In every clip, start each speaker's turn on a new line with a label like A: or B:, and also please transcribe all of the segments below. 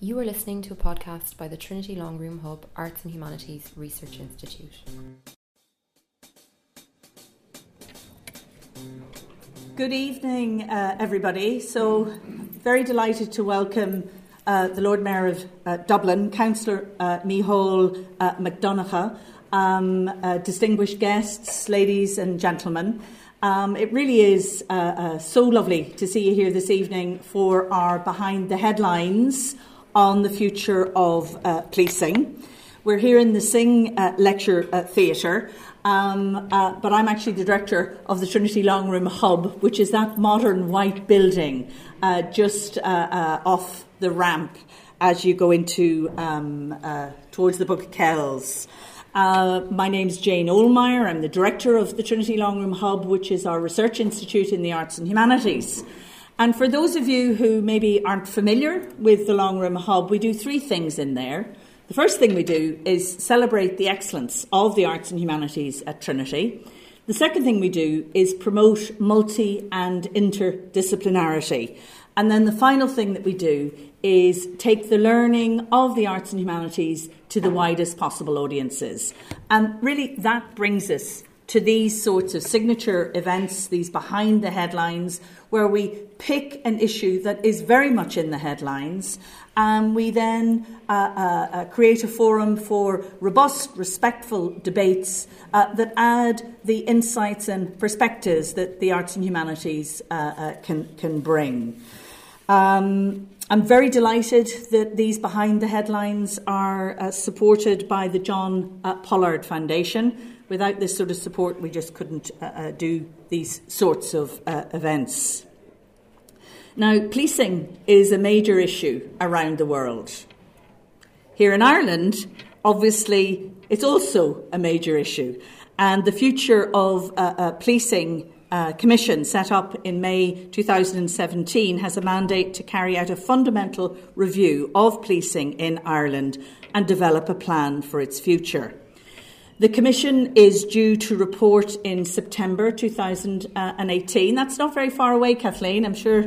A: You are listening to a podcast by the Trinity Longroom Hub Arts and Humanities Research Institute.
B: Good evening, uh, everybody. So, very delighted to welcome uh, the Lord Mayor of uh, Dublin, Councillor uh, Micheál uh, Mac Donncha, um, uh, distinguished guests, ladies and gentlemen. Um, it really is uh, uh, so lovely to see you here this evening for our Behind the Headlines on the future of uh, policing. We're here in the Synge uh, Lecture uh, Theatre, um, uh, but I'm actually the director of the Trinity Long Room Hub, which is that modern white building just off the ramp as you go into um, towards the Book of Kells. Uh, my is Jane Ohlmeyer. I'm the director of the Trinity Longroom Hub, which is our research institute in the arts and humanities. And for those of you who maybe aren't familiar with the Longroom Hub, we do three things in there. The first thing we do is celebrate the excellence of the arts and humanities at Trinity. The second thing we do is promote multi and interdisciplinarity. And then the final thing that we do is take the learning of the arts and humanities to the widest possible audiences. And really, that brings us to these sorts of signature events, these behind the headlines, where we pick an issue that is very much in the headlines and we then uh, uh, uh, create a forum for robust, respectful debates uh, that add the insights and perspectives that the arts and humanities uh, uh, can, can bring. Um, I'm very delighted that these behind the headlines are supported by the John Pollard Foundation without this sort of support, we just couldn't uh, uh, do these sorts of uh, events. Now, policing is a major issue around the world. Here in Ireland, obviously, it's also a major issue. And the future of uh, uh, policing uh, commission set up in May 2017 has a mandate to carry out a fundamental review of policing in Ireland and develop a plan for its future. The Commission is due to report in September 2018. That's not very far away, Kathleen. I'm sure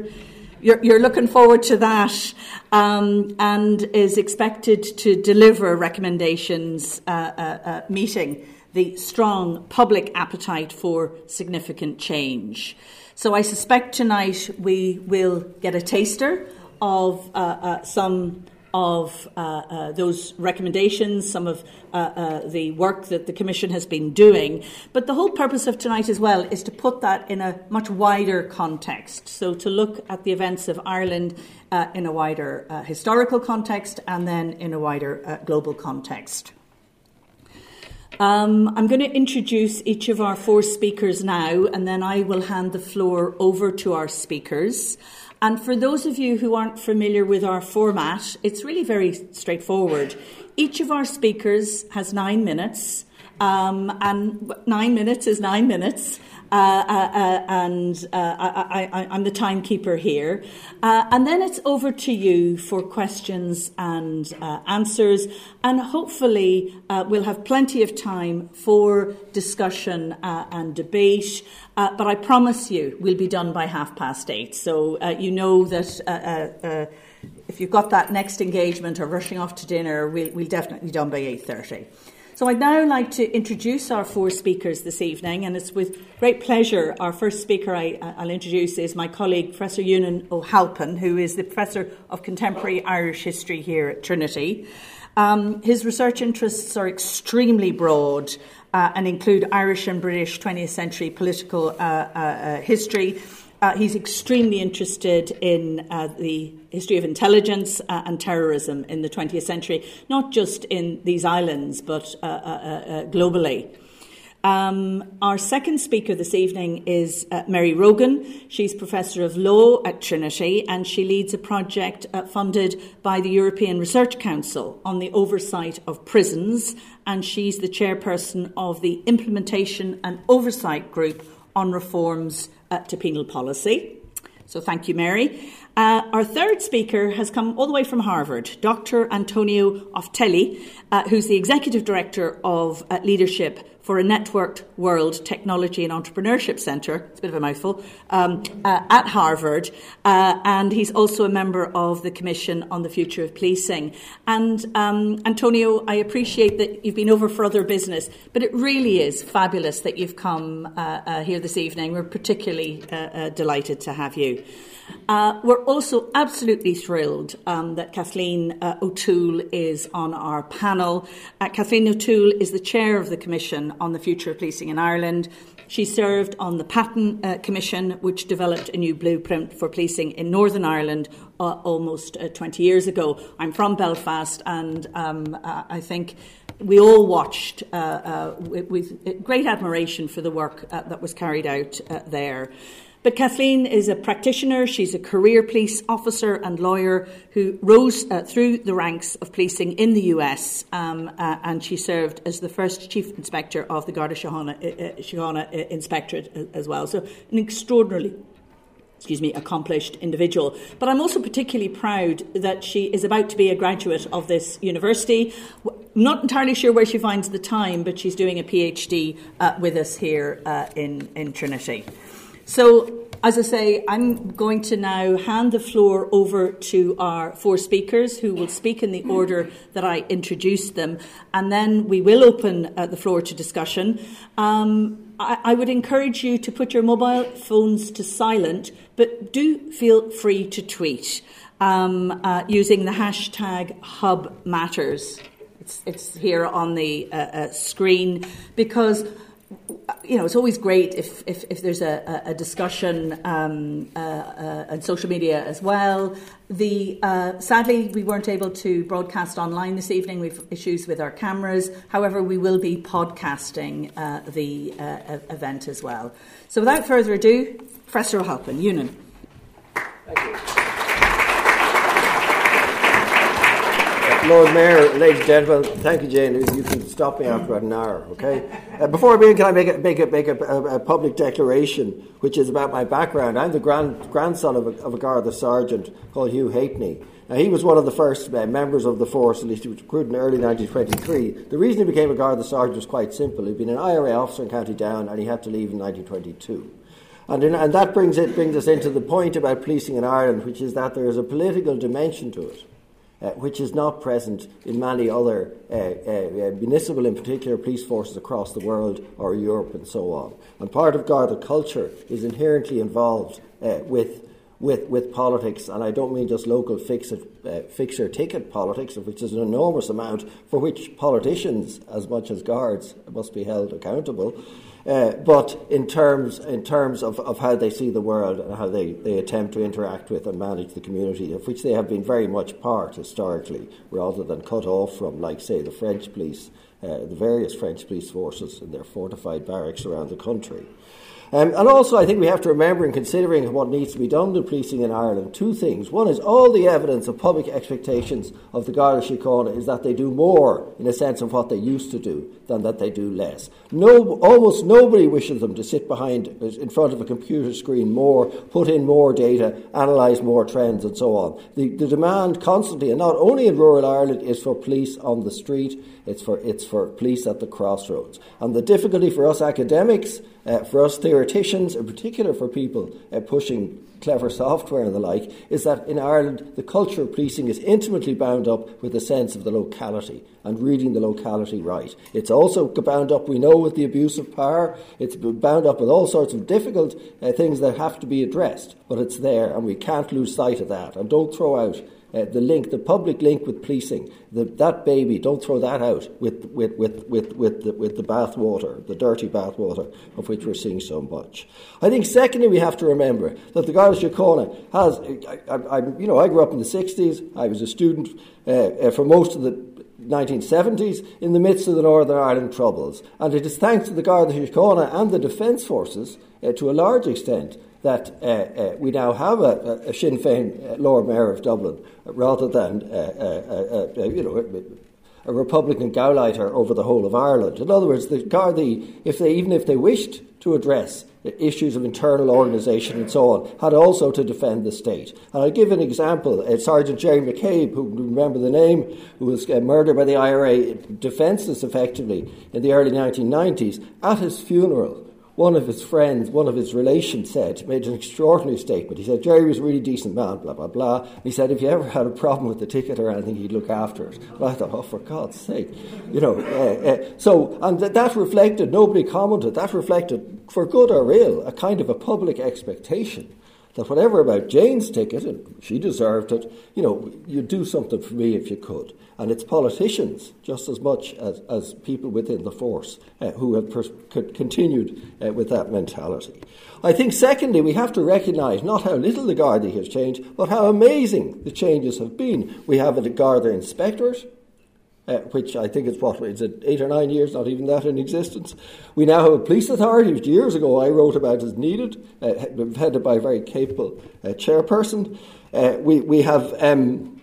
B: you're, you're looking forward to that um, and is expected to deliver recommendations uh, uh, uh, meeting the strong public appetite for significant change. So I suspect tonight we will get a taster of uh, uh, some of uh, uh, those recommendations, some of uh, uh, the work that the Commission has been doing. But the whole purpose of tonight as well is to put that in a much wider context. So to look at the events of Ireland in a wider historical context and then in a wider global context. Um, I'm going to introduce each of our four speakers now, and then I will hand the floor over to our speakers. And for those of you who aren't familiar with our format, it's really very straightforward. Each of our speakers has nine minutes, um, and nine minutes is nine minutes. Uh, uh, uh, and uh, I, am the timekeeper here. Uh, and then it's over to you for questions and answers. And hopefully, we'll have plenty of time for discussion and debate. but I promise you, we'll be done by half past eight. So you know that if you've got that next engagement or rushing off to dinner, we'll, we'll definitely be done by 8.30. So I'd now like to introduce our four speakers this evening, and it's with great pleasure. Our first speaker I, will introduce is my colleague, Professor Eunan O'Halpin, who is the Professor of Contemporary Irish History here at Trinity. Um, his research interests are extremely broad uh, and include Irish and British 20th century political uh, uh, uh history uh, he's extremely interested in uh, the history of intelligence uh, and terrorism in the 20th century, not just in these islands, but uh, uh, uh, globally. Um, our second speaker this evening is Mary Rogan. She's Professor of Law at Trinity and she leads a project funded by the European Research Council on the oversight of prisons, and she's the chairperson of the Implementation and Oversight Group on Reforms uh, to penal policy. So thank you, Mary. Uh, our third speaker has come all the way from Harvard, Dr. Antonio Oftelie, uh, who's the Executive Director of uh, Leadership for a networked world technology and entrepreneurship centre. It's a bit of a mouthful um, uh, at Harvard, uh, and he's also a member of the Commission on the Future of Policing. And um, Antonio, I appreciate that you've been over for other business, but it really is fabulous that you've come uh, uh here this evening. We're particularly uh, uh, delighted to have you. Uh, we're also absolutely thrilled um, that Kathleen uh, O'Toole is on our panel. Uh, Kathleen O'Toole is the chair of the Commission on the Future of Policing in Ireland. She served on the Patten uh, Commission, which developed a new blueprint for policing in Northern Ireland uh, almost uh, 20 years ago. I'm from Belfast, and um, I think we all watched with, great admiration for the work that was carried out there. But Kathleen is a practitioner, she's a career police officer and lawyer who rose uh, through the ranks of policing in the US um, uh, and she served as the first chief inspector of the Garda Síochána, uh, uh, uh Inspectorate as well. So, an extraordinarily excuse me, accomplished individual. But I'm also particularly proud that she is about to be a graduate of this university. not entirely sure where she finds the time, but she's doing a PhD uh, with us here uh, in, in Trinity. So, as I say, I'm going to now hand the floor over to our four speakers who will speak in the order that I introduced them, and then we will open uh, the floor to discussion. Um, I, I, would encourage you to put your mobile phones to silent, but do feel free to tweet um, uh, using the hashtag HubMatters. It's, it's here on the uh, uh screen because you know, it's always great if, if, if there's a, a discussion um, uh, uh, on social media as well. The uh, sadly, we weren't able to broadcast online this evening. We've issues with our cameras. However, we will be podcasting uh, the uh, event as well. So, without further ado, Professor O'Halpin, Eunan.
C: Thank you. Lord Mayor, ladies and gentlemen, thank you, Jane. You can stop me after about an hour, okay? Uh, before I begin, can I make, a, make, a, make a, a, public declaration, which is about my background? I'm the grand, grandson of a, of a Garda sergeant called Hugh Halfney. Now, he was one of the first uh, members of the force, at least he was recruited in early 1923. The reason he became a Garda sergeant was quite simple. He'd been an IRA officer in County Down, and he had to leave in 1922. And, in, and that brings, it, brings us into the point about policing in Ireland, which is that there is a political dimension to it uh, which is not present in many other uh, uh, uh, municipal, in particular, police forces across the world or Europe and so on. And part of Garda culture is inherently involved uh, with. With, with politics, and I don't mean just local fix it, uh, fixer ticket politics, of which is an enormous amount, for which politicians, as much as guards, must be held accountable. Uh, but in terms, in terms of, of how they see the world and how they, they attempt to interact with and manage the community, of which they have been very much part historically, rather than cut off from, like, say, the French police, uh, the various French police forces in their fortified barracks around the country. Um, and also, I think we have to remember, in considering what needs to be done to policing in Ireland, two things. One is all the evidence of public expectations of the Garda Síochána is that they do more, in a sense, of what they used to do than that they do less. No, almost nobody wishes them to sit behind, in front of a computer screen more, put in more data, analyse more trends, and so on. The, the demand constantly, and not only in rural Ireland, is for police on the street. It's for it's for police at the crossroads. And the difficulty for us academics uh, for us theoreticians, in particular for people uh, pushing clever software and the like, is that in Ireland the culture of policing is intimately bound up with the sense of the locality and reading the locality right. It's also bound up, we know, with the abuse of power. It's bound up with all sorts of difficult uh, things that have to be addressed, but it's there and we can't lose sight of that. And don't throw out uh, the link, the public link with policing, the, that baby, don't throw that out with, with, with, with, with the, with the bathwater, the dirty bathwater of which we're seeing so much. I think, secondly, we have to remember that the Garda Síochána has, I, I, I, you know, I grew up in the 60s, I was a student uh, uh, for most of the 1970s in the midst of the Northern Ireland Troubles. And it is thanks to the Garda Síochána and the Defence Forces, uh, to a large extent, that uh, uh, we now have a, a Sinn Féin uh, Lord Mayor of Dublin rather than uh, uh, you know a Republican Gauleiter over the whole of Ireland. In other words, the Gardaí, if they even if they wished to address issues of internal organisation and so on, had also to defend the state. And I'll give an example. Uh, Sergeant Jerry McCabe, who remember the name, who was uh, murdered by the IRA defenceless effectively in the early 1990s, at his funeral, one of his friends, one of his relations said, made an extraordinary statement. He said, Jerry was a really decent man, blah, blah, blah. He said, if you ever had a problem with the ticket or anything, he'd look after it. And I thought, oh, for God's sake. You know, uh, uh, so, and th- that reflected, nobody commented, that reflected, for good or ill, a kind of a public expectation that whatever about Jane's ticket, and she deserved it, you know, you'd do something for me if you could. And it's politicians, just as much as, as people within the force, uh, who have pers- continued uh, with that mentality. I think, secondly, we have to recognise not how little the Gardaí has changed, but how amazing the changes have been. We have a Garda inspectorate, uh, which I think is what is it eight or nine years, not even that in existence. We now have a police authority, which years ago I wrote about as needed, uh, headed by a very capable uh, chairperson. Uh, we we have. Um,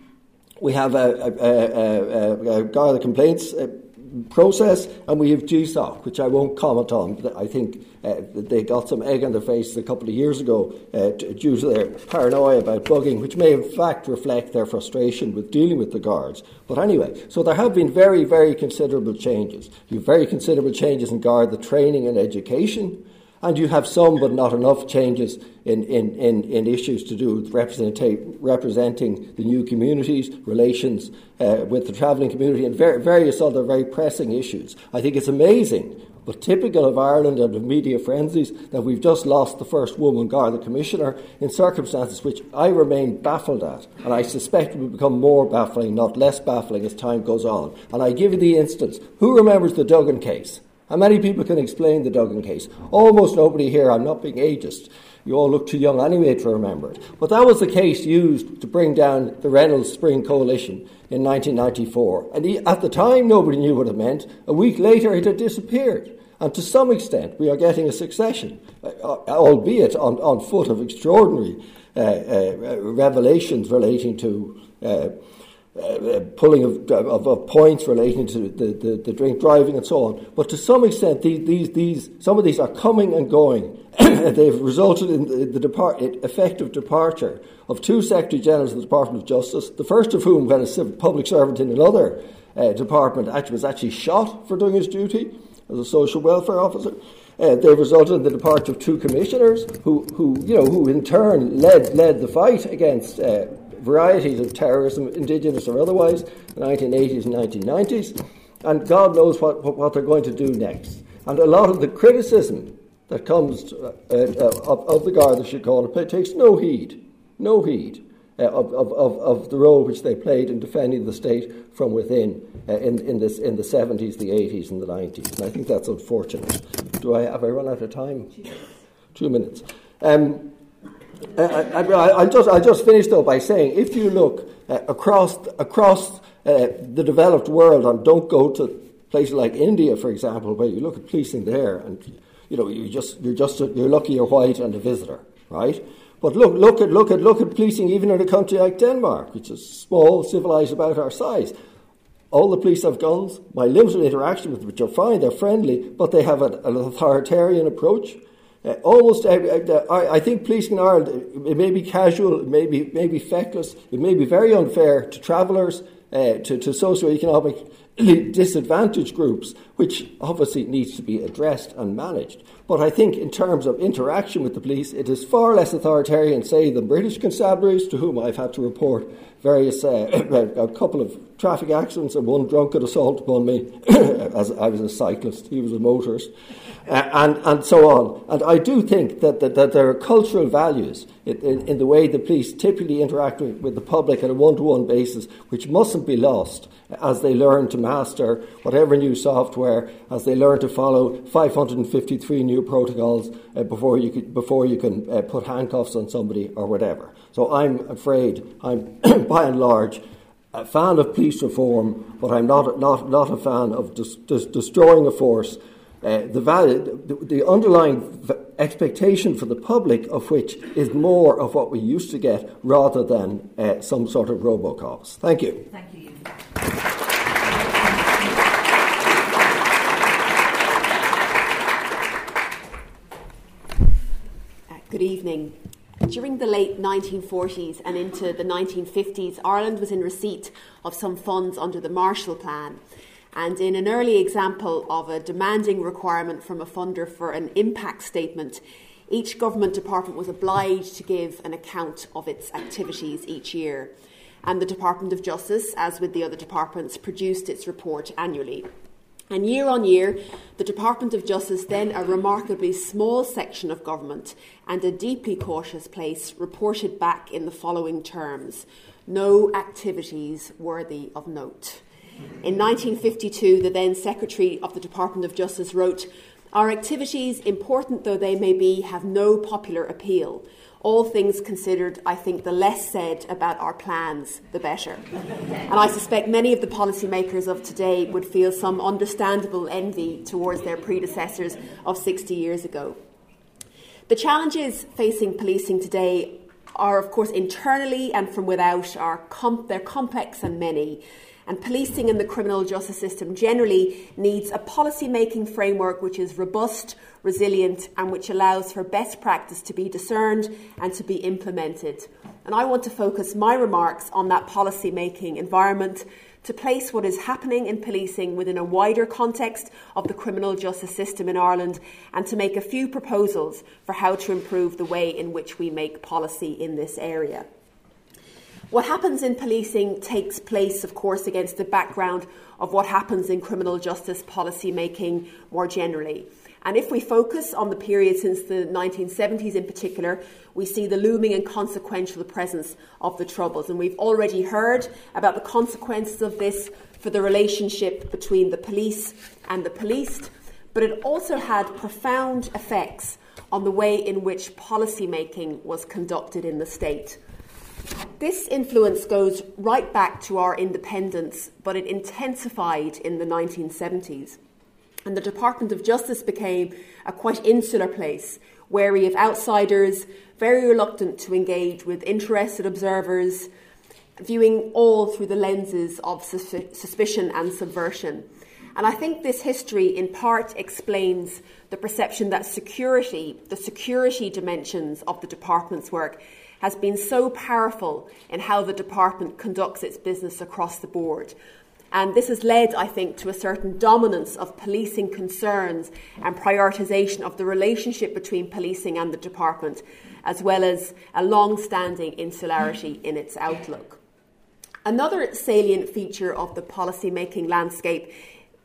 C: we have a, a, a, a Garda complaints process, and we have GSOC, which I won't comment on. I think uh, they got some egg on their face a couple of years ago uh, due to their paranoia about bugging, which may in fact reflect their frustration with dealing with the guards. But anyway, so there have been very, very considerable changes. You have very considerable changes in Guard, the training and education. And you have some, but not enough, changes in, in, in, in issues to do with representing the new communities, relations uh, with the travelling community, and ver- various other very pressing issues. I think it's amazing, but typical of Ireland and of media frenzies, that we've just lost the first woman Garda Commissioner in circumstances which I remain baffled at, and I suspect will become more baffling, not less baffling, as time goes on. And I give you the instance. Who remembers the Duggan case? How many people can explain the Duggan case? Almost nobody here. I'm not being ageist. You all look too young anyway to remember it. But that was the case used to bring down the Reynolds Spring Coalition in 1994. And at the time, nobody knew what it meant. A week later, it had disappeared. And to some extent, we are getting a succession, uh, uh albeit on, on foot of extraordinary uh, uh, revelations relating to uh, uh, pulling of, of, of, points relating to the, the, the, drink driving and so on. But to some extent, these, these, these, some of these are coming and going. They've resulted in the, the depart, effective departure of two Secretary Generals of the Department of Justice, the first of whom, when a public servant in another uh, department, actually, was actually shot for doing his duty as a social welfare officer. Uh, they've resulted in the departure of two commissioners who, who, you know, who in turn led, led the fight against uh, varieties of terrorism, indigenous or otherwise, the 1980s and 1990s, and God knows what, what, what, they're going to do next. And a lot of the criticism that comes uh, uh, of, of, the Garda, should call it, takes no heed, no heed uh, of, of, of, the role which they played in defending the state from within uh, in, in, this, in the 70s, the 80s, and the 90s. And I think that's unfortunate. Do I have I run out of time? Two minutes. Um, uh, I, will just, I'll just finish though by saying if you look uh, across, across uh, the developed world and don't go to places like India, for example, where you look at policing there and you know you just you're just a, you're lucky you're white and a visitor, right? But look, look at look at look at policing even in a country like Denmark, which is small, civilized, about our size. All the police have guns. My limited interaction with them, which are fine, they're friendly, but they have an authoritarian approach. Uh, almost, uh, uh, I, I, think policing in Ireland, it may be casual, it may be, may be feckless, it may be very unfair to travellers, uh, to, to socio-economic disadvantaged groups, which obviously needs to be addressed and managed. But I think in terms of interaction with the police, it is far less authoritarian, say, than British constabularies, to whom I've had to report various, uh, a couple of traffic accidents and one drunken assault upon me, as I was a cyclist, he was a motorist uh, and, and so on. And I do think that, that, that there are cultural values in, in, in, the way the police typically interact with, with the public on a one to one basis, which mustn't be lost as they learn to master whatever new software, as they learn to follow 553 new protocols uh, before you, could, before you can uh, put handcuffs on somebody or whatever. So I'm afraid, I'm by and large, a fan of police reform, but I'm not, not, not a fan of des- des- destroying a force uh, the, value, the, the underlying v- expectation for the public of which is more of what we used to get rather than uh, some sort of robocops. Thank you.
B: Thank you.
D: Good evening. During the late 1940s and into the 1950s, Ireland was in receipt of some funds under the Marshall Plan. And in an early example of a demanding requirement from a funder for an impact statement, each government department was obliged to give an account of its activities each year. And the Department of Justice, as with the other departments, produced its report annually. And year on year, the Department of Justice, then a remarkably small section of government and a deeply cautious place, reported back in the following terms no activities worthy of note. In 1952, the then Secretary of the Department of Justice wrote, Our activities, important though they may be, have no popular appeal all things considered, I think the less said about our plans, the better. And I suspect many of the policymakers of today would feel some understandable envy towards their predecessors of 60 years ago. The challenges facing policing today are, of course, internally and from without, are com- they're complex and many. And policing in the criminal justice system generally needs a policy making framework which is robust, resilient, and which allows for best practice to be discerned and to be implemented. And I want to focus my remarks on that policy making environment to place what is happening in policing within a wider context of the criminal justice system in Ireland and to make a few proposals for how to improve the way in which we make policy in this area. What happens in policing takes place, of course, against the background of what happens in criminal justice policy making more generally. And if we focus on the period since the 1970s in particular, we see the looming and consequential presence of the Troubles. And we've already heard about the consequences of this for the relationship between the police and the policed, but it also had profound effects on the way in which policy making was conducted in the state. This influence goes right back to our independence, but it intensified in the 1970s. And the Department of Justice became a quite insular place, wary of outsiders, very reluctant to engage with interested observers, viewing all through the lenses of suspicion and subversion. And I think this history in part explains the perception that security, the security dimensions of the department's work, has been so powerful in how the department conducts its business across the board. And this has led, I think, to a certain dominance of policing concerns and prioritisation of the relationship between policing and the department, as well as a long standing insularity in its outlook. Another salient feature of the policy making landscape,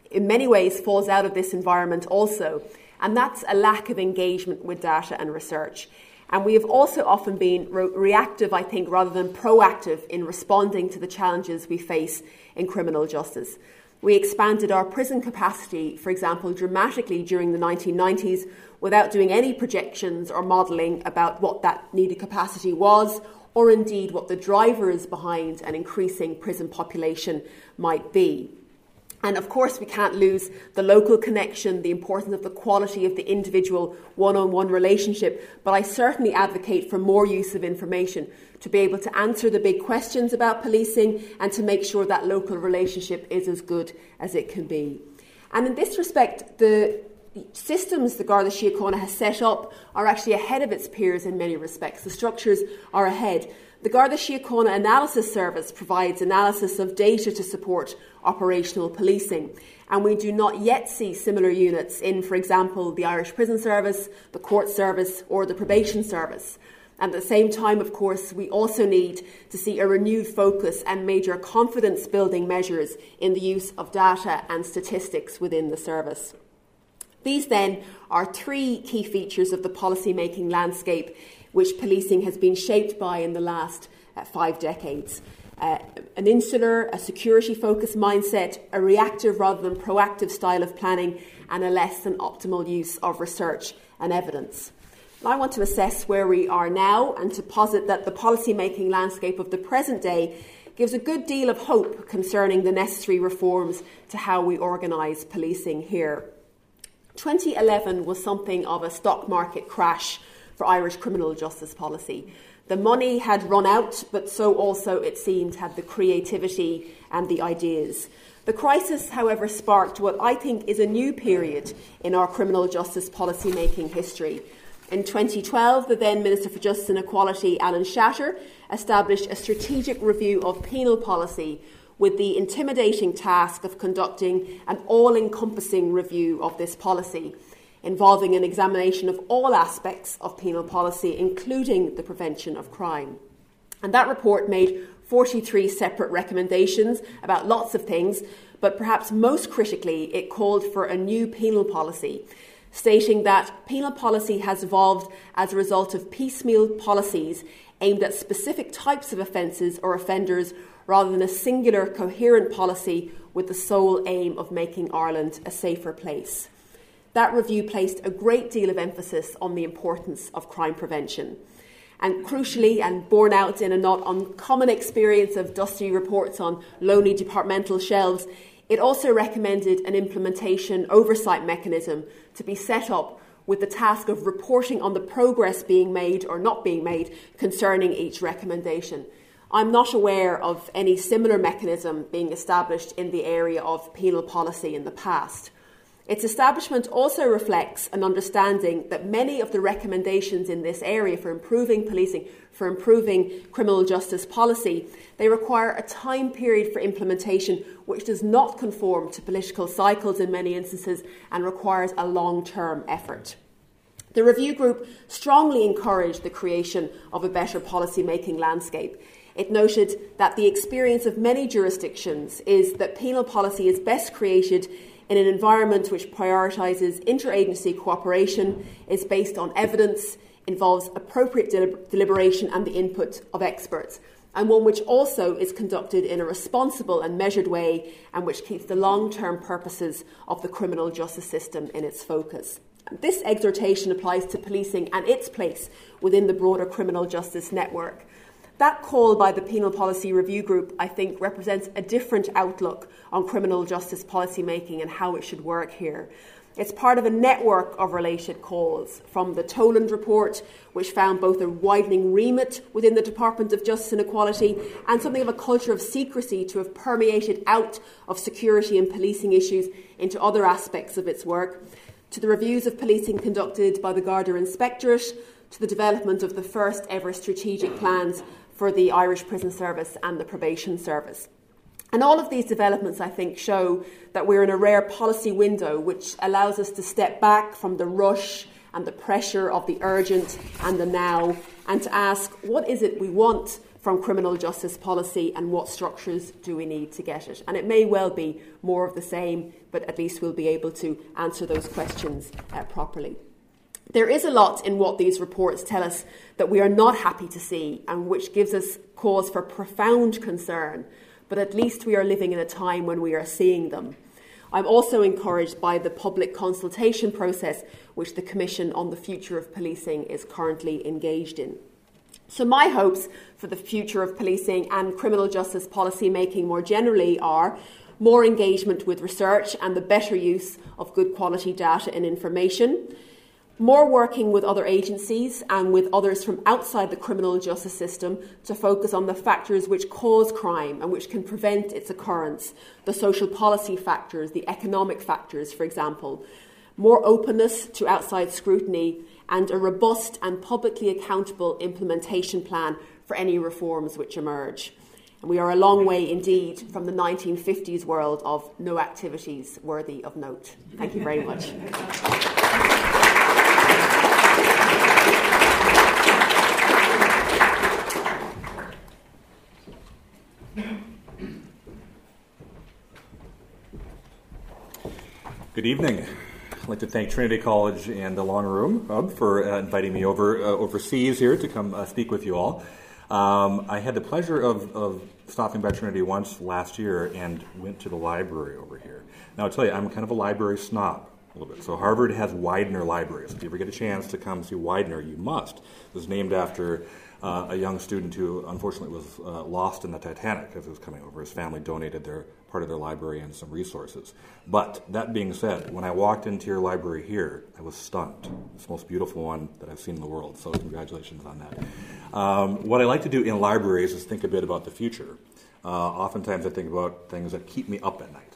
D: in many ways, falls out of this environment also, and that's a lack of engagement with data and research. And we have also often been re- reactive, I think, rather than proactive in responding to the challenges we face in criminal justice. We expanded our prison capacity, for example, dramatically during the 1990s without doing any projections or modelling about what that needed capacity was, or indeed what the drivers behind an increasing prison population might be. And of course, we can't lose the local connection, the importance of the quality of the individual one on one relationship. But I certainly advocate for more use of information to be able to answer the big questions about policing and to make sure that local relationship is as good as it can be. And in this respect, the systems the Garda Síochána has set up are actually ahead of its peers in many respects. The structures are ahead. The Garda Síochána Analysis Service provides analysis of data to support operational policing. And we do not yet see similar units in, for example, the Irish Prison Service, the Court Service, or the Probation Service. And at the same time, of course, we also need to see a renewed focus and major confidence building measures in the use of data and statistics within the service. These then are three key features of the policy making landscape which policing has been shaped by in the last uh, five decades. Uh, an insular, a security focused mindset, a reactive rather than proactive style of planning, and a less than optimal use of research and evidence. I want to assess where we are now and to posit that the policy making landscape of the present day gives a good deal of hope concerning the necessary reforms to how we organise policing here. 2011 was something of a stock market crash for Irish criminal justice policy. The money had run out, but so also, it seemed, had the creativity and the ideas. The crisis, however, sparked what I think is a new period in our criminal justice policy making history. In 2012, the then Minister for Justice and Equality, Alan Shatter, established a strategic review of penal policy with the intimidating task of conducting an all encompassing review of this policy, involving an examination of all aspects of penal policy, including the prevention of crime. And that report made 43 separate recommendations about lots of things, but perhaps most critically, it called for a new penal policy stating that penal policy has evolved as a result of piecemeal policies aimed at specific types of offences or offenders rather than a singular coherent policy with the sole aim of making Ireland a safer place. That review placed a great deal of emphasis on the importance of crime prevention. And crucially, and borne out in a not uncommon experience of dusty reports on lonely departmental shelves, it also recommended an implementation oversight mechanism to be set up with the task of reporting on the progress being made or not being made concerning each recommendation. I'm not aware of any similar mechanism being established in the area of penal policy in the past. Its establishment also reflects an understanding that many of the recommendations in this area for improving policing, for improving criminal justice policy, they require a time period for implementation which does not conform to political cycles in many instances and requires a long-term effort. The review group strongly encouraged the creation of a better policy making landscape. It noted that the experience of many jurisdictions is that penal policy is best created in an environment which prioritises interagency cooperation, is based on evidence, involves appropriate deliberation and the input of experts, and one which also is conducted in a responsible and measured way and which keeps the long term purposes of the criminal justice system in its focus. This exhortation applies to policing and its place within the broader criminal justice network. That call by the Penal Policy Review Group, I think, represents a different outlook on criminal justice policymaking and how it should work here. It's part of a network of related calls from the Toland report, which found both a widening remit within the Department of Justice and Equality and something of a culture of secrecy to have permeated out of security and policing issues into other aspects of its work, to the reviews of policing conducted by the Garda Inspectorate, to the development of the first ever strategic plans for the Irish Prison Service and the Probation Service. And all of these developments, I think, show that we're in a rare policy window which allows us to step back from the rush and the pressure of the urgent and the now and to ask what is it we want from criminal justice policy and what structures do we need to get it. And it may well be more of the same, but at least we'll be able to answer those questions uh, properly. There is a lot in what these reports tell us that we are not happy to see and which gives us cause for profound concern but at least we are living in a time when we are seeing them. I'm also encouraged by the public consultation process which the Commission on the Future of Policing is currently engaged in. So, my hopes for the future of policing and criminal justice policy making more generally are more engagement with research and the better use of good quality data and information more working with other agencies and with others from outside the criminal justice system to focus on the factors which cause crime and which can prevent its occurrence, the social policy factors, the economic factors, for example. More openness to outside scrutiny and a robust and publicly accountable implementation plan for any reforms which emerge. And we are a long way indeed from the 1950s world of no activities worthy of note. Thank you very much.
E: Good evening. I'd like to thank Trinity College and the Long Room Hub for uh, inviting me over uh, overseas here to come uh, speak with you all. Um, I had the pleasure of, of, stopping by Trinity once last year and went to the library over here. Now, I'll tell you, I'm kind of a library snob a little bit. So, Harvard has Widener libraries. If you ever get a chance to come see Widener, you must. It was named after uh, a young student who unfortunately was uh, lost in the Titanic as it was coming over. His family donated their part of their library and some resources. But that being said, when I walked into your library here, I was stunned. It's the most beautiful one that I've seen in the world. So congratulations on that. Um, what I like to do in libraries is think a bit about the future. Uh, oftentimes, I think about things that keep me up at night.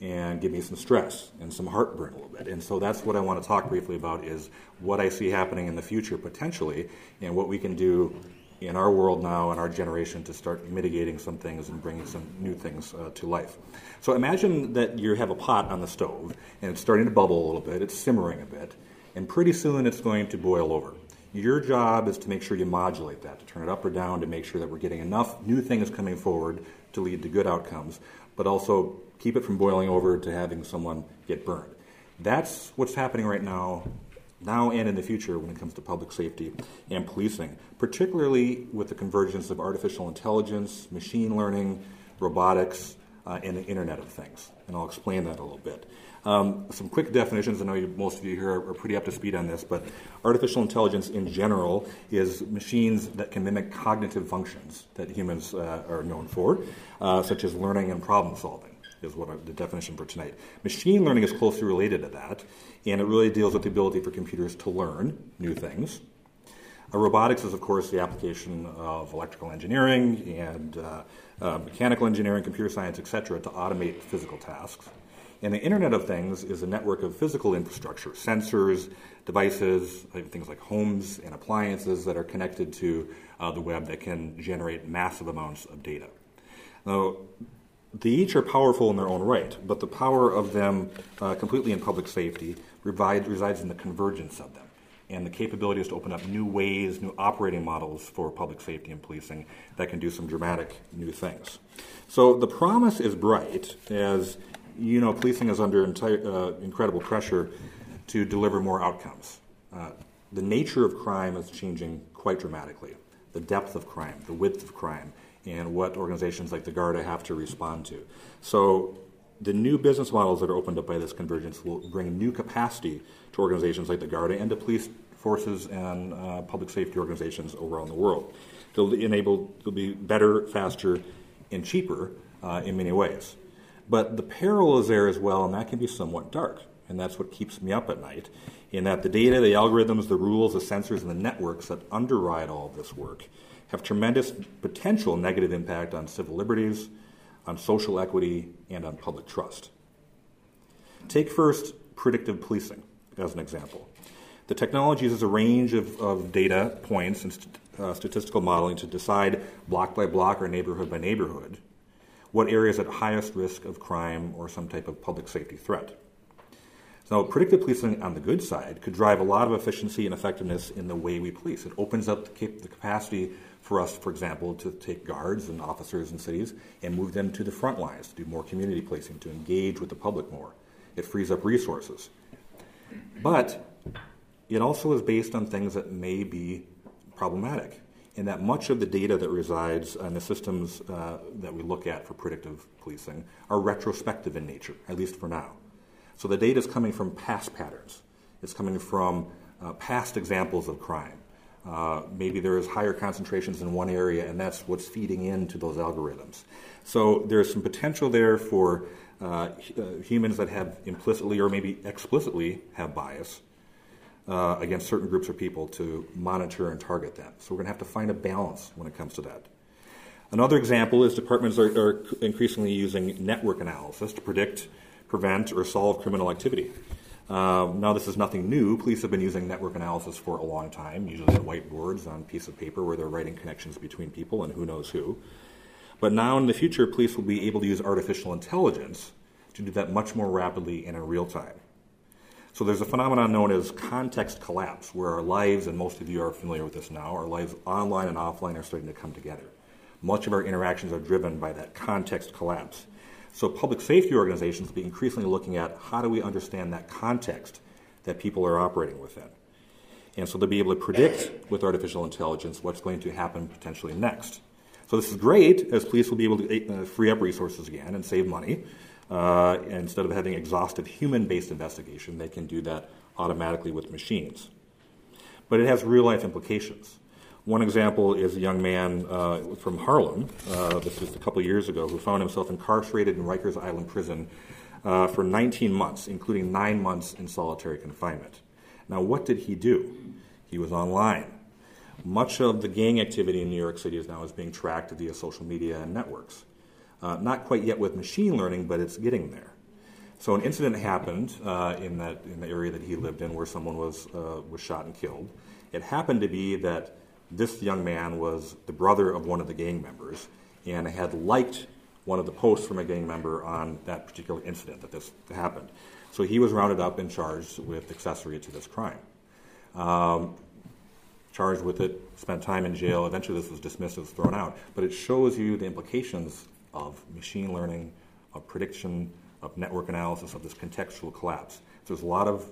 E: And give me some stress and some heartburn a little bit. And so that's what I want to talk briefly about is what I see happening in the future potentially and what we can do in our world now and our generation to start mitigating some things and bringing some new things uh, to life. So imagine that you have a pot on the stove and it's starting to bubble a little bit, it's simmering a bit, and pretty soon it's going to boil over. Your job is to make sure you modulate that, to turn it up or down, to make sure that we're getting enough new things coming forward to lead to good outcomes, but also keep it from boiling over to having someone get burned. That's what's happening right now now and in the future when it comes to public safety and policing, particularly with the convergence of artificial intelligence, machine learning, robotics, uh, and the Internet of Things. And I'll explain that a little bit. Um, some quick definitions. I know you, most of you here are, are, pretty up to speed on this, but artificial intelligence in general is machines that can mimic cognitive functions that humans uh, are known for, uh, such as learning and problem solving is what I, the definition for tonight. Machine learning is closely related to that, and it really deals with the ability for computers to learn new things. Uh, robotics is, of course, the application of electrical engineering and uh, uh, mechanical engineering, computer science, etc., to automate physical tasks. And the Internet of Things is a network of physical infrastructure, sensors, devices, things like homes and appliances that are connected to uh, the web that can generate massive amounts of data. Now, they each are powerful in their own right, but the power of them uh, completely in public safety resides in the convergence of them and the capabilities to open up new ways, new operating models for public safety and policing that can do some dramatic new things. So the promise is bright as you know, policing is under entire, uh, incredible pressure to deliver more outcomes. Uh, the nature of crime is changing quite dramatically. The depth of crime, the width of crime, and what organizations like the Garda have to respond to. So the new business models that are opened up by this convergence will bring new capacity to organizations like the Garda and to police forces and uh, public safety organizations around the world. They'll enable they'll be better, faster, and cheaper uh, in many ways. But the peril is there as well, and that can be somewhat dark. And that's what keeps me up at night, in that the data, the algorithms, the rules, the sensors, and the networks that underwrite all this work have tremendous potential negative impact on civil liberties, on social equity, and on public trust. Take first predictive policing as an example. The technology uses a range of, of data points and st- uh, statistical modeling to decide block by block or neighborhood by neighborhood what areas at highest risk of crime or some type of public safety threat. So predictive policing on the good side could drive a lot of efficiency and effectiveness in the way we police. It opens up the, cap- the capacity for us, for example, to take guards and officers in cities and move them to the front lines, to do more community policing, to engage with the public more. It frees up resources. But it also is based on things that may be problematic, in that much of the data that resides in the systems uh, that we look at for predictive policing are retrospective in nature, at least for now. So the data is coming from past patterns, it's coming from uh, past examples of crime. Uh, maybe there is higher concentrations in one area, and that's what's feeding into those algorithms. So there's some potential there for uh, uh, humans that have implicitly or maybe explicitly have bias uh, against certain groups of people to monitor and target them. So we're going to have to find a balance when it comes to that. Another example is departments are, are increasingly using network analysis to predict, prevent, or solve criminal activity. Um, now, this is nothing new. Police have been using network analysis for a long time, usually at whiteboards on a piece of paper where they're writing connections between people and who knows who. But now in the future, police will be able to use artificial intelligence to do that much more rapidly and in real time. So there's a phenomenon known as context collapse, where our lives, and most of you are familiar with this now, our lives online and offline are starting to come together. Much of our interactions are driven by that context collapse. So public safety organizations will be increasingly looking at how do we understand that context that people are operating within. And so they'll be able to predict with artificial intelligence what's going to happen potentially next. So this is great, as police will be able to uh, free up resources again and save money. Uh, instead of having exhaustive human-based investigation, they can do that automatically with machines. But it has real-life implications. One example is a young man uh, from Harlem, uh, this was a couple years ago, who found himself incarcerated in Rikers Island prison uh, for 19 months, including nine months in solitary confinement. Now, what did he do? He was online. Much of the gang activity in New York City is now is being tracked via social media and networks. Uh, not quite yet with machine learning, but it's getting there. So an incident happened uh, in that in the area that he lived in, where someone was uh, was shot and killed. It happened to be that this young man was the brother of one of the gang members, and had liked one of the posts from a gang member on that particular incident that this happened. So he was rounded up and charged with accessory to this crime. Um, charged with it, spent time in jail. Eventually, this was dismissed, as thrown out. But it shows you the implications of machine learning, of prediction, of network analysis, of this contextual collapse. So there's a lot of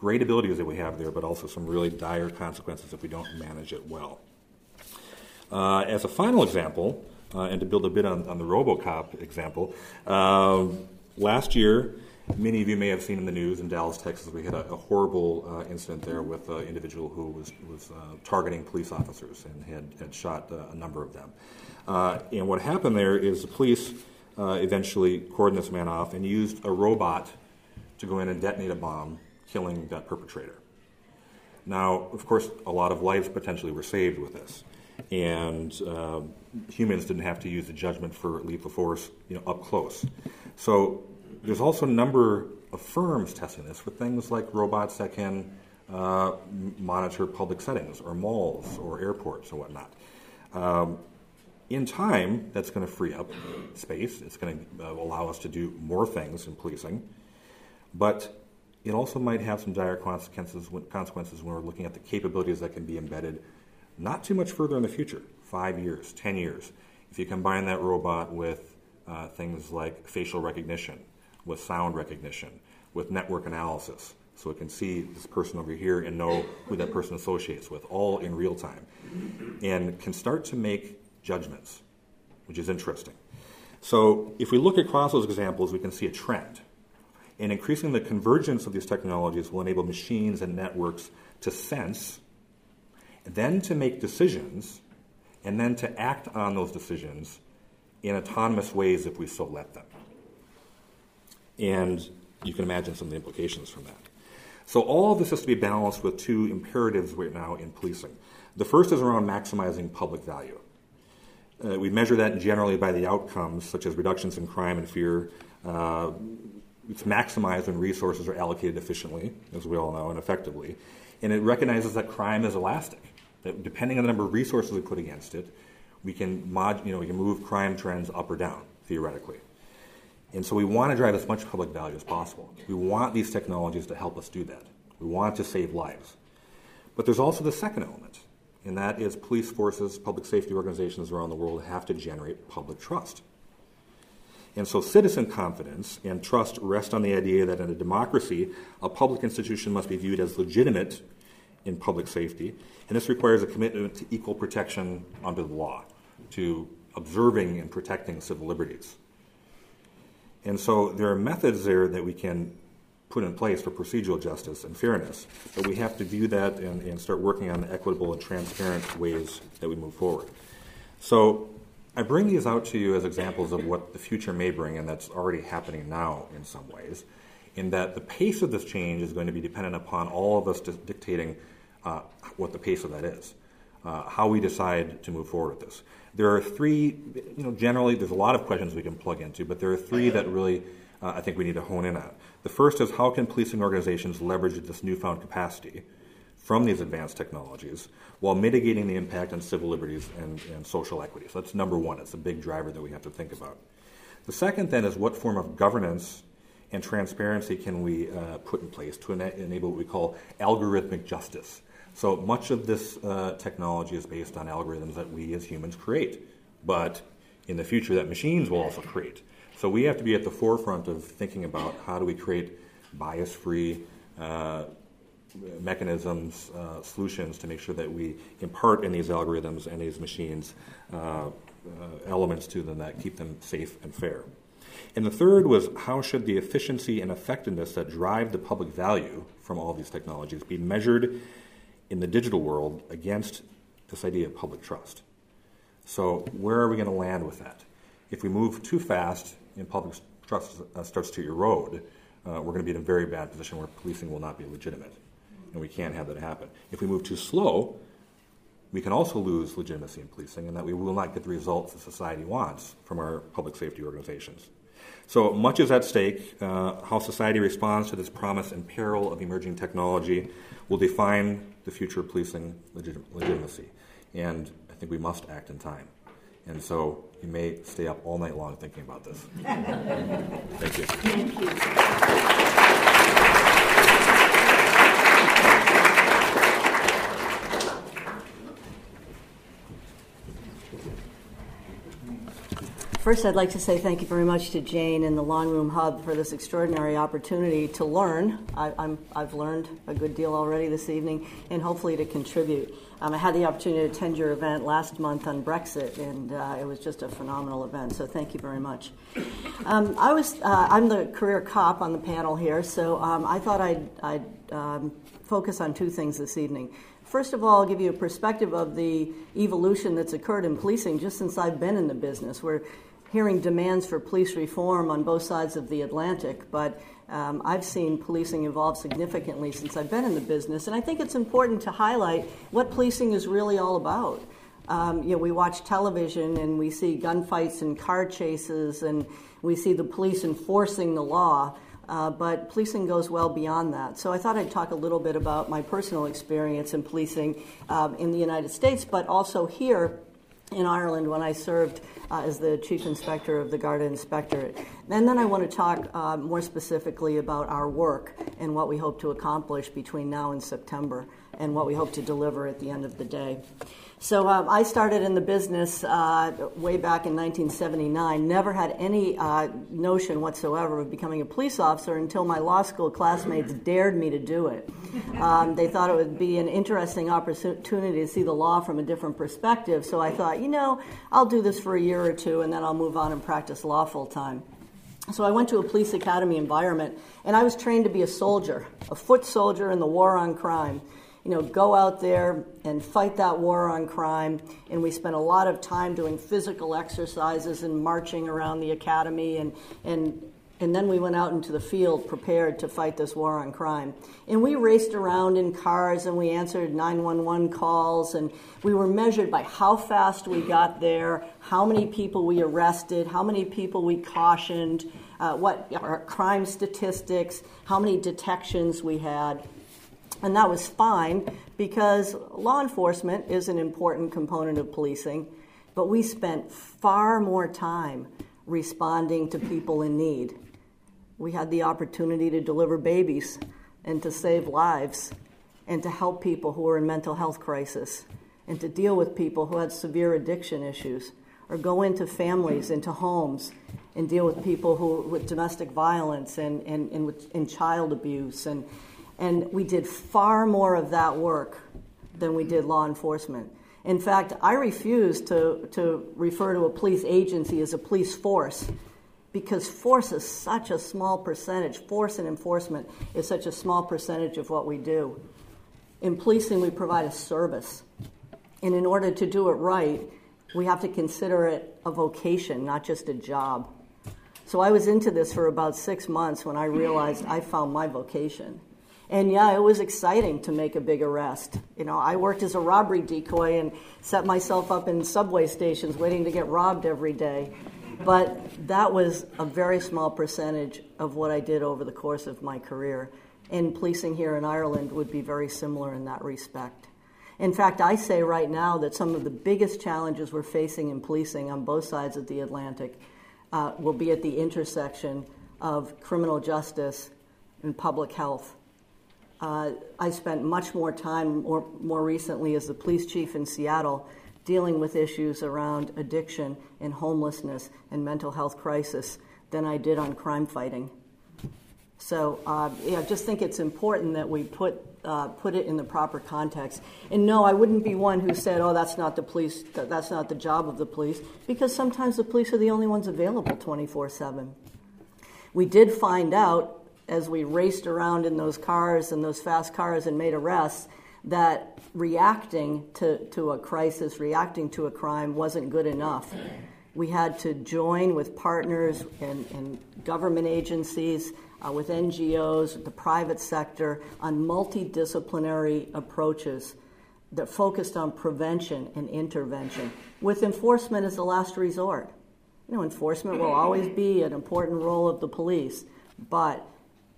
E: great abilities that we have there, but also some really dire consequences if we don't manage it well. Uh, as a final example, uh, and to build a bit on, on the Robocop example, um, last year, many of you may have seen in the news in Dallas, Texas, we had a, a horrible uh, incident there with an individual who was, was uh, targeting police officers and had, had shot uh, a number of them. Uh, and what happened there is the police eventually cordoned this man off and used a robot to go in and detonate a bomb, killing that perpetrator. Now, of course, a lot of lives potentially were saved with this and uh, humans didn't have to use the judgment for lethal force, you know, up close. So there's also a number of firms testing this for things like robots that can uh, monitor public settings or malls or airports or whatnot. Um, in time, that's going to free up space. It's going to uh, allow us to do more things in policing, but it also might have some dire consequences consequences when we're looking at the capabilities that can be embedded not too much further in the future, five years, 10 years. If you combine that robot with uh, things like facial recognition, with sound recognition, with network analysis, so it can see this person over here and know who that person associates with, all in real time, and can start to make judgments, which is interesting. So, if we look across those examples, we can see a trend. And increasing the convergence of these technologies will enable machines and networks to sense then to make decisions, and then to act on those decisions in autonomous ways if we so let them. And you can imagine some of the implications from that. So, all of this has to be balanced with two imperatives right now in policing. The first is around maximizing public value. Uh, we measure that generally by the outcomes, such as reductions in crime and fear. Uh, it's maximized when resources are allocated efficiently, as we all know, and effectively. And it recognizes that crime is elastic that depending on the number of resources we put against it, we can mod, you know, we can move crime trends up or down theoretically. And so we want to drive as much public value as possible. We want these technologies to help us do that. We want to save lives. But there's also the second element, and that is police forces, public safety organizations around the world have to generate public trust. And so citizen confidence and trust rest on the idea that in a democracy, a public institution must be viewed as legitimate in public safety and this requires a commitment to equal protection under the law, to observing and protecting civil liberties. And so there are methods there that we can put in place for procedural justice and fairness, but we have to view that and, and start working on equitable and transparent ways that we move forward. So I bring these out to you as examples of what the future may bring, and that's already happening now in some ways, in that the pace of this change is going to be dependent upon all of us dictating uh, what the pace of that is, uh, how we decide to move forward with this. There are three, you know, generally there's a lot of questions we can plug into, but there are three that really uh, I think we need to hone in on. The first is how can policing organizations leverage this newfound capacity from these advanced technologies while mitigating the impact on civil liberties and, and social equity? So that's number one. It's a big driver that we have to think about. The second then is what form of governance and transparency can we uh, put in place to ena- enable what we call algorithmic justice? So much of this uh, technology is based on algorithms that we as humans create, but in the future that machines will also create. So we have to be at the forefront of thinking about how do we create bias-free uh, mechanisms, uh, solutions to make sure that we impart in these algorithms and these machines uh, uh, elements to them that keep them safe and fair. And the third was how should the efficiency and effectiveness that drive the public value from all these technologies be measured in the digital world against this idea of public trust. So, where are we going to land with that? If we move too fast and public trust uh, starts to erode, uh, we're going to be in a very bad position where policing will not be legitimate. And we can't have that happen. If we move too slow, we can also lose legitimacy in policing and that we will not get the results that society wants from our public safety organizations. So much is at stake. Uh, how society responds to this promise and peril of emerging technology will define the future of policing legit- legitimacy. And I think we must act in time. And so you may stay up all night long thinking about this. Thank you.
D: Thank you.
F: First, I'd like to say thank you very much to Jane and the Long Room Hub for this extraordinary opportunity to learn. I, have learned a good deal already this evening, and hopefully to contribute. Um, I had the opportunity to attend your event last month on Brexit, and uh, it was just a phenomenal event. So thank you very much. Um, I was uh, I'm the career cop on the panel here, so um, I thought I'd, I'd um, focus on two things this evening. First of all, I'll give you a perspective of the evolution that's occurred in policing just since I've been in the business. Where hearing demands for police reform on both sides of the Atlantic, but um, I've seen policing evolve significantly since I've been in the business, and I think it's important to highlight what policing is really all about. Um, you know, we watch television and we see gunfights and car chases, and we see the police enforcing the law. Uh, but policing goes well beyond that. So I thought I'd talk a little bit about my personal experience in policing um, in the United States, but also here in Ireland when I served uh, as the chief inspector of the Garda Inspectorate. And then I want to talk uh, more specifically about our work and what we hope to accomplish between now and September and what we hope to deliver at the end of the day. So um, I started in the business uh, way back in 1979. Never had any uh, notion whatsoever of becoming a police officer until my law school classmates dared me to do it. Um, they thought it would be an interesting opportunity to see the law from a different perspective. So I thought, you know, I'll do this for a year or two and then I'll move on and practice law full time. So I went to a police academy environment and I was trained to be a soldier, a foot soldier in the war on crime you know, go out there and fight that war on crime. And we spent a lot of time doing physical exercises and marching around the academy. And, and, and then we went out into the field prepared to fight this war on crime. And we raced around in cars and we answered 911 calls. And we were measured by how fast we got there, how many people we arrested, how many people we cautioned, uh, what our crime statistics, how many detections we had. And that was fine because law enforcement is an important component of policing, but we spent far more time responding to people in need. We had the opportunity to deliver babies and to save lives and to help people who were in mental health crisis and to deal with people who had severe addiction issues or go into families, into homes, and deal with people who with domestic violence and, and, and, with, and child abuse and and we did far more of that work than we did law enforcement. In fact, I refuse to, to refer to a police agency as a police force because force is such a small percentage, force and enforcement is such a small percentage of what we do. In policing, we provide a service. And in order to do it right, we have to consider it a vocation, not just a job. So I was into this for about six months when I realized I found my vocation. And yeah, it was exciting to make a big arrest. You know, I worked as a robbery decoy and set myself up in subway stations waiting to get robbed every day. But that was a very small percentage of what I did over the course of my career. And policing here in Ireland would be very similar in that respect. In fact, I say right now that some of the biggest challenges we're facing in policing on both sides of the Atlantic uh, will be at the intersection of criminal justice and public health. Uh, I spent much more time, more, more recently, as the police chief in Seattle, dealing with issues around addiction and homelessness and mental health crisis than I did on crime fighting. So, uh, yeah, I just think it's important that we put uh, put it in the proper context. And no, I wouldn't be one who said, "Oh, that's not the police. That's not the job of the police," because sometimes the police are the only ones available 24/7. We did find out as we raced around in those cars and those fast cars and made arrests that reacting to, to a crisis, reacting to a crime wasn't good enough. We had to join with partners and, and government agencies, uh, with NGOs, the private sector, on multidisciplinary approaches that focused on prevention and intervention, with enforcement as the last resort. You know, enforcement will always be an important role of the police, but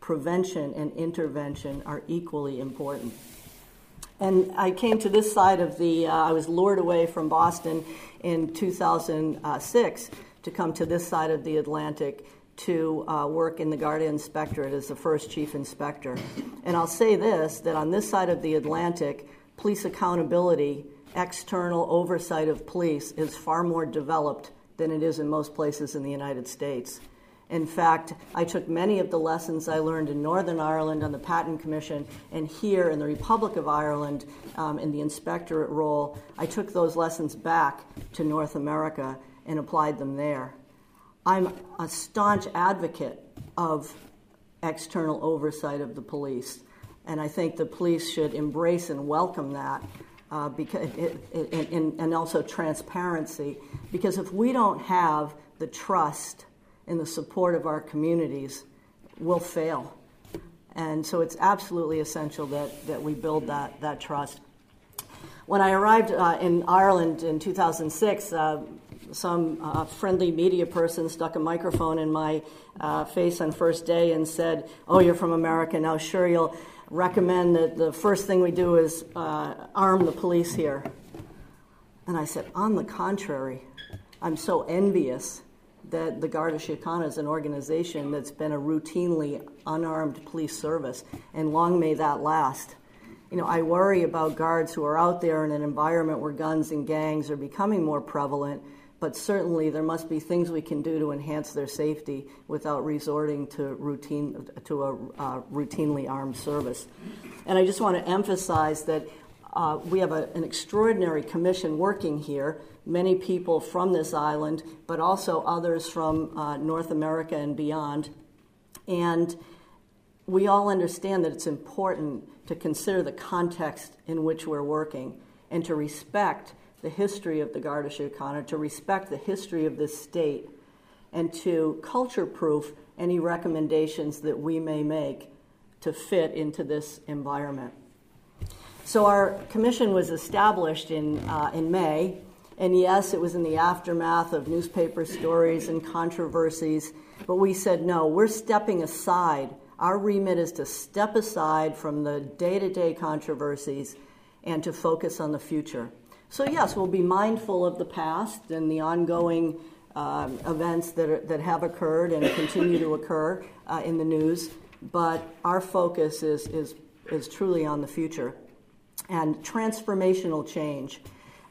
F: prevention and intervention are equally important. And I came to this side of the, uh, I was lured away from Boston in 2006 to come to this side of the Atlantic to uh, work in the Garda Inspectorate as the first chief inspector. And I'll say this that on this side of the Atlantic, police accountability, external oversight of police is far more developed than it is in most places in the United States. In fact, I took many of the lessons I learned in Northern Ireland on the Patten Commission and here in the Republic of Ireland um, in the inspectorate role. I took those lessons back to North America and applied them there. I'm a staunch advocate of external oversight of the police, and I think the police should embrace and welcome that. Uh, because it, it, and, and also transparency, because if we don't have the trust and the support of our communities, we'll fail. And so it's absolutely essential that, that we build that, that trust. When I arrived uh, in Ireland in 2006, uh, some uh, friendly media person stuck a microphone in my uh, face on first day and said, "Oh, you're from America now. Sure, you'll recommend that the first thing we do is uh, arm the police here." And I said, "On the contrary, I'm so envious that the Garda Síochána is an organization that's been a routinely unarmed police service, and long may that last. You know, I worry about guards who are out there in an environment where guns and gangs are becoming more prevalent, but certainly there must be things we can do to enhance their safety without resorting to routine to a uh, routinely armed service. And I just want to emphasize that uh, we have a, an extraordinary commission working here many people from this island, but also others from uh, North America and beyond. And we all understand that it's important to consider the context in which we're working and to respect the history of the Garda Síochána, to respect the history of this state, and to culture proof any recommendations that we may make to fit into this environment. So, our commission was established in, uh, in May and yes, it was in the aftermath of newspaper stories and controversies, but we said, no, we're stepping aside. Our remit is to step aside from the day to day controversies and to focus on the future. So, yes, we'll be mindful of the past and the ongoing um, events that, are, that have occurred and continue to occur uh, in the news, but our focus is, is, is truly on the future and transformational change.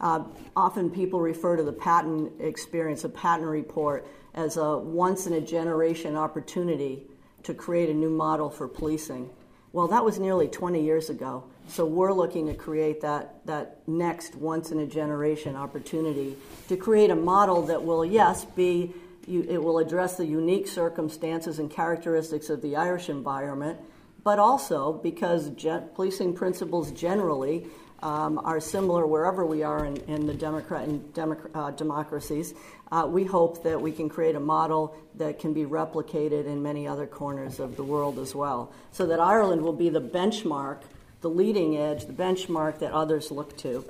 F: Uh, often people refer to the Patten experience, a Patten report, as a once in a generation opportunity to create a new model for policing. Well, that was nearly 20 years ago. So we're looking to create that, that next once in a generation opportunity to create a model that will, yes, be, it will address the unique circumstances and characteristics of the Irish environment, but also because policing principles generally um, are similar wherever we are in, in the Democrat and Democ- uh, democracies. Uh, we hope that we can create a model that can be replicated in many other corners of the world as well, so that Ireland will be the benchmark, the leading edge, the benchmark that others look to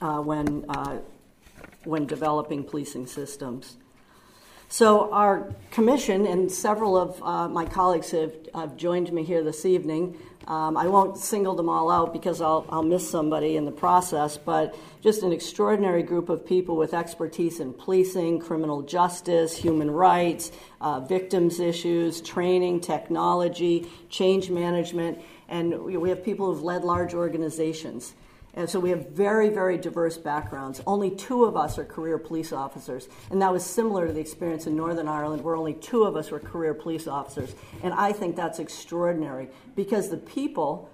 F: uh, when uh, when developing policing systems. So, our commission and several of uh, my colleagues have, have, joined me here this evening. Um, I won't single them all out because I'll, I'll miss somebody in the process, but just an extraordinary group of people with expertise in policing, criminal justice, human rights, uh, victims' issues, training, technology, change management, and we have people who've led large organizations. And so we have very, very diverse backgrounds. Only two of us are career police officers. And that was similar to the experience in Northern Ireland, where only two of us were career police officers. And I think that's extraordinary because the people,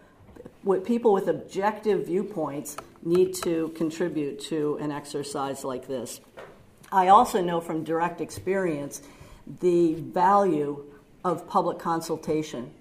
F: people with objective viewpoints, need to contribute to an exercise like this. I also know from direct experience the value of public consultation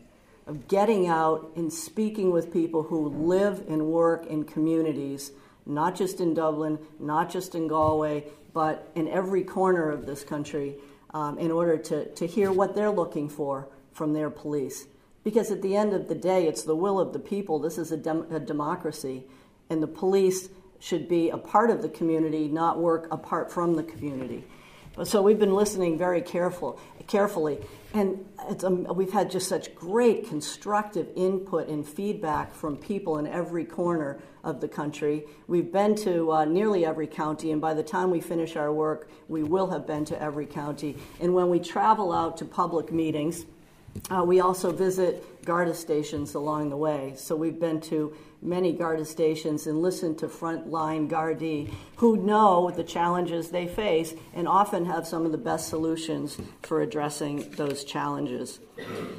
F: of getting out and speaking with people who live and work in communities, not just in Dublin, not just in Galway, but in every corner of this country, um, in order to, to hear what they're looking for from their police. Because at the end of the day, it's the will of the people. This is a, dem- a democracy, and the police should be a part of the community, not work apart from the community. So we've been listening very careful, carefully. And um, we've had just such great constructive input and feedback from people in every corner of the country. We've been to uh, nearly every county, and by the time we finish our work, we will have been to every county. And when we travel out to public meetings, uh, we also visit Garda stations along the way. So we've been to many Garda stations and listen to frontline Gardaí who know the challenges they face and often have some of the best solutions for addressing those challenges.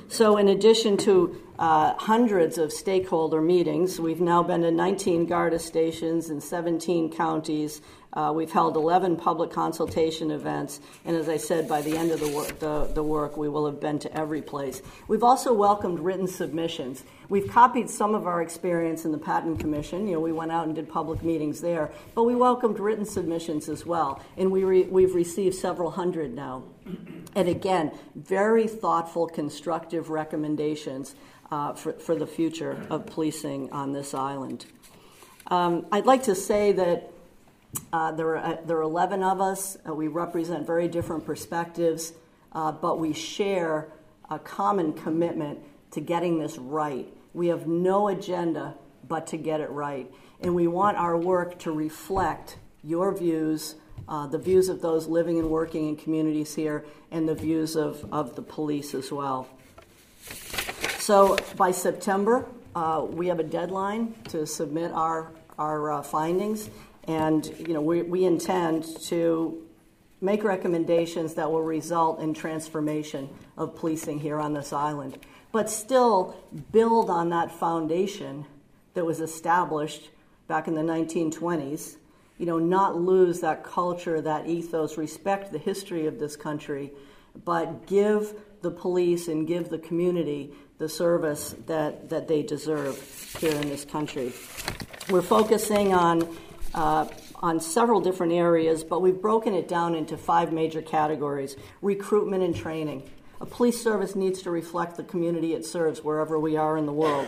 F: So, in addition to uh, hundreds of stakeholder meetings, we've now been to 19 Garda stations in 17 counties uh, we've held 11 public consultation events, and as I said, by the end of the work, the, the work, we will have been to every place. We've also welcomed written submissions. We've copied some of our experience in the Patten Commission. You know, we went out and did public meetings there, but we welcomed written submissions as well, and we re- we've received several hundred now. And again, very thoughtful, constructive recommendations uh, for, for the future of policing on this island. Um, I'd like to say that uh, there, are, uh, there are 11 of us. Uh, we represent very different perspectives, uh, but we share a common commitment to getting this right. We have no agenda but to get it right. And we want our work to reflect your views, uh, the views of those living and working in communities here, and the views of, of the police as well. So by September, uh, we have a deadline to submit our, our findings. And you know, we, we intend to make recommendations that will result in transformation of policing here on this island, but still build on that foundation that was established back in the 1920s. You know, not lose that culture, that ethos, respect the history of this country, but give the police and give the community the service that, that they deserve here in this country. We're focusing on uh, on several different areas, but we've broken it down into five major categories recruitment and training. A police service needs to reflect the community it serves wherever we are in the world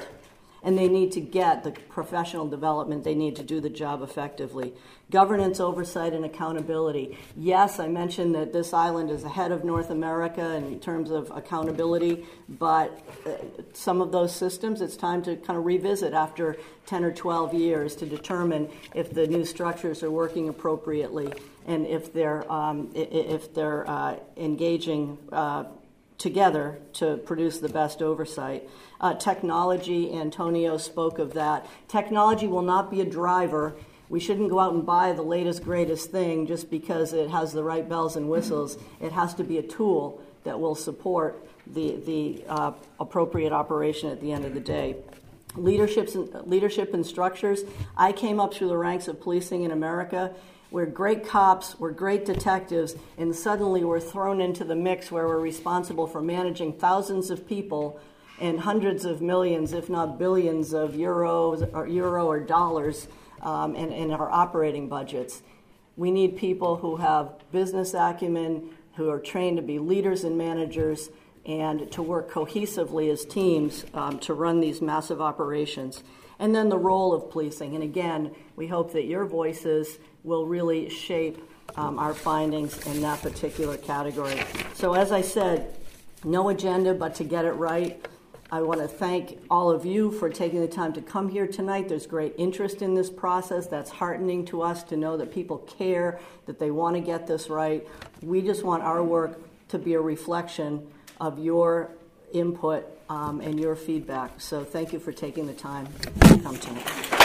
F: and they need to get the professional development they need to do the job effectively. Governance, oversight, and accountability. Yes, I mentioned that this island is ahead of North America in terms of accountability, but uh, some of those systems it's time to kind of revisit after 10 or 12 years to determine if the new structures are working appropriately and if they're, um, if they're uh, engaging. Uh, together to produce the best oversight. Uh, technology, Antonio spoke of that. Technology will not be a driver. We shouldn't go out and buy the latest, greatest thing just because it has the right bells and whistles. It has to be a tool that will support the, the uh, appropriate operation at the end of the day. Leaderships, leadership and structures. I came up through the ranks of policing in America we're great cops, we're great detectives, and suddenly we're thrown into the mix where we're responsible for managing thousands of people and hundreds of millions, if not billions, of euros or euro or dollars um, in, in our operating budgets. We need people who have business acumen, who are trained to be leaders and managers, and to work cohesively as teams um, to run these massive operations. And then the role of policing. And again, we hope that your voices will really shape um, our findings in that particular category. So, as I said, no agenda but to get it right. I want to thank all of you for taking the time to come here tonight. There's great interest in this process. That's heartening to us to know that people care, that they want to get this right. We just want our work to be a reflection of your input um, and your feedback. So, thank you for taking the time to come tonight.